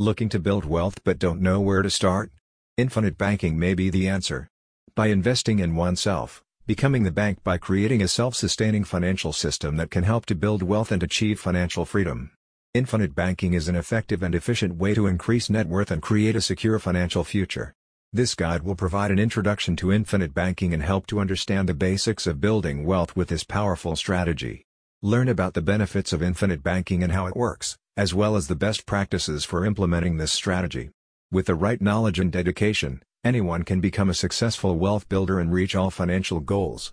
Looking to build wealth but don't know where to start? Infinite banking may be the answer. By investing in oneself, becoming the bank by creating a self-sustaining financial system that can help to build wealth and achieve financial freedom. Infinite banking is an effective and efficient way to increase net worth and create a secure financial future. This guide will provide an introduction to infinite banking and help to understand the basics of building wealth with this powerful strategy. Learn about the benefits of infinite banking and how it works as well as the best practices for implementing this strategy. With the right knowledge and dedication, anyone can become a successful wealth builder and reach all financial goals.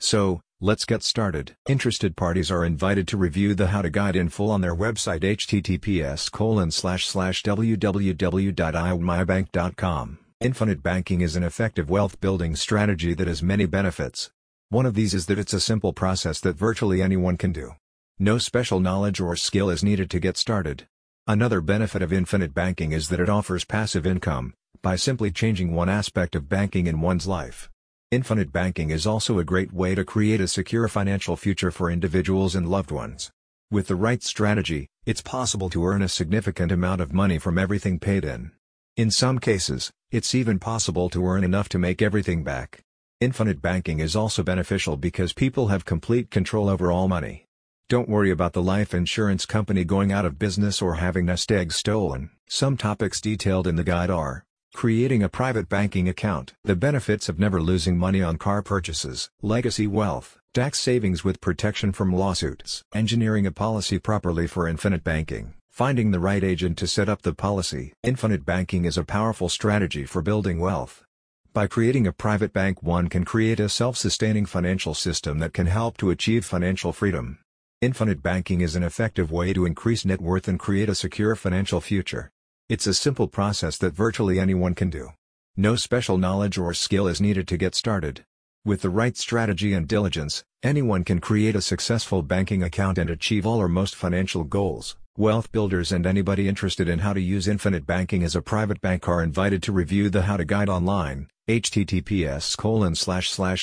So, let's get started. Interested parties are invited to review the how-to guide in full on their website https www.iownmybank.com. Infinite banking is an effective wealth building strategy that has many benefits. One of these is that it's a simple process that virtually anyone can do. No special knowledge or skill is needed to get started. Another benefit of infinite banking is that it offers passive income, by simply changing one aspect of banking in one's life. Infinite banking is also a great way to create a secure financial future for individuals and loved ones. With the right strategy, it's possible to earn a significant amount of money from everything paid in. In some cases, it's even possible to earn enough to make everything back. Infinite banking is also beneficial because people have complete control over all money. Don't worry about the life insurance company going out of business or having nest eggs stolen. Some topics detailed in the guide are Creating a private banking account. The benefits of never losing money on car purchases. Legacy wealth. Tax savings with protection from lawsuits. Engineering a policy properly for infinite banking. Finding the right agent to set up the policy. Infinite banking is a powerful strategy for building wealth. By creating a private bank one can create a self-sustaining financial system that can help to achieve financial freedom. Infinite banking is an effective way to increase net worth and create a secure financial future. It's a simple process that virtually anyone can do. No special knowledge or skill is needed to get started. With the right strategy and diligence, anyone can create a successful banking account and achieve all or most financial goals. Wealth builders and anybody interested in how to use infinite banking as a private bank are invited to review the how to guide online, https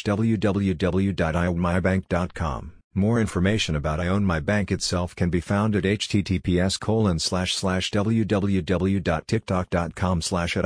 www.iownmybank.com. More information about I Own My Bank itself can be found at https www.tiktok.com slash at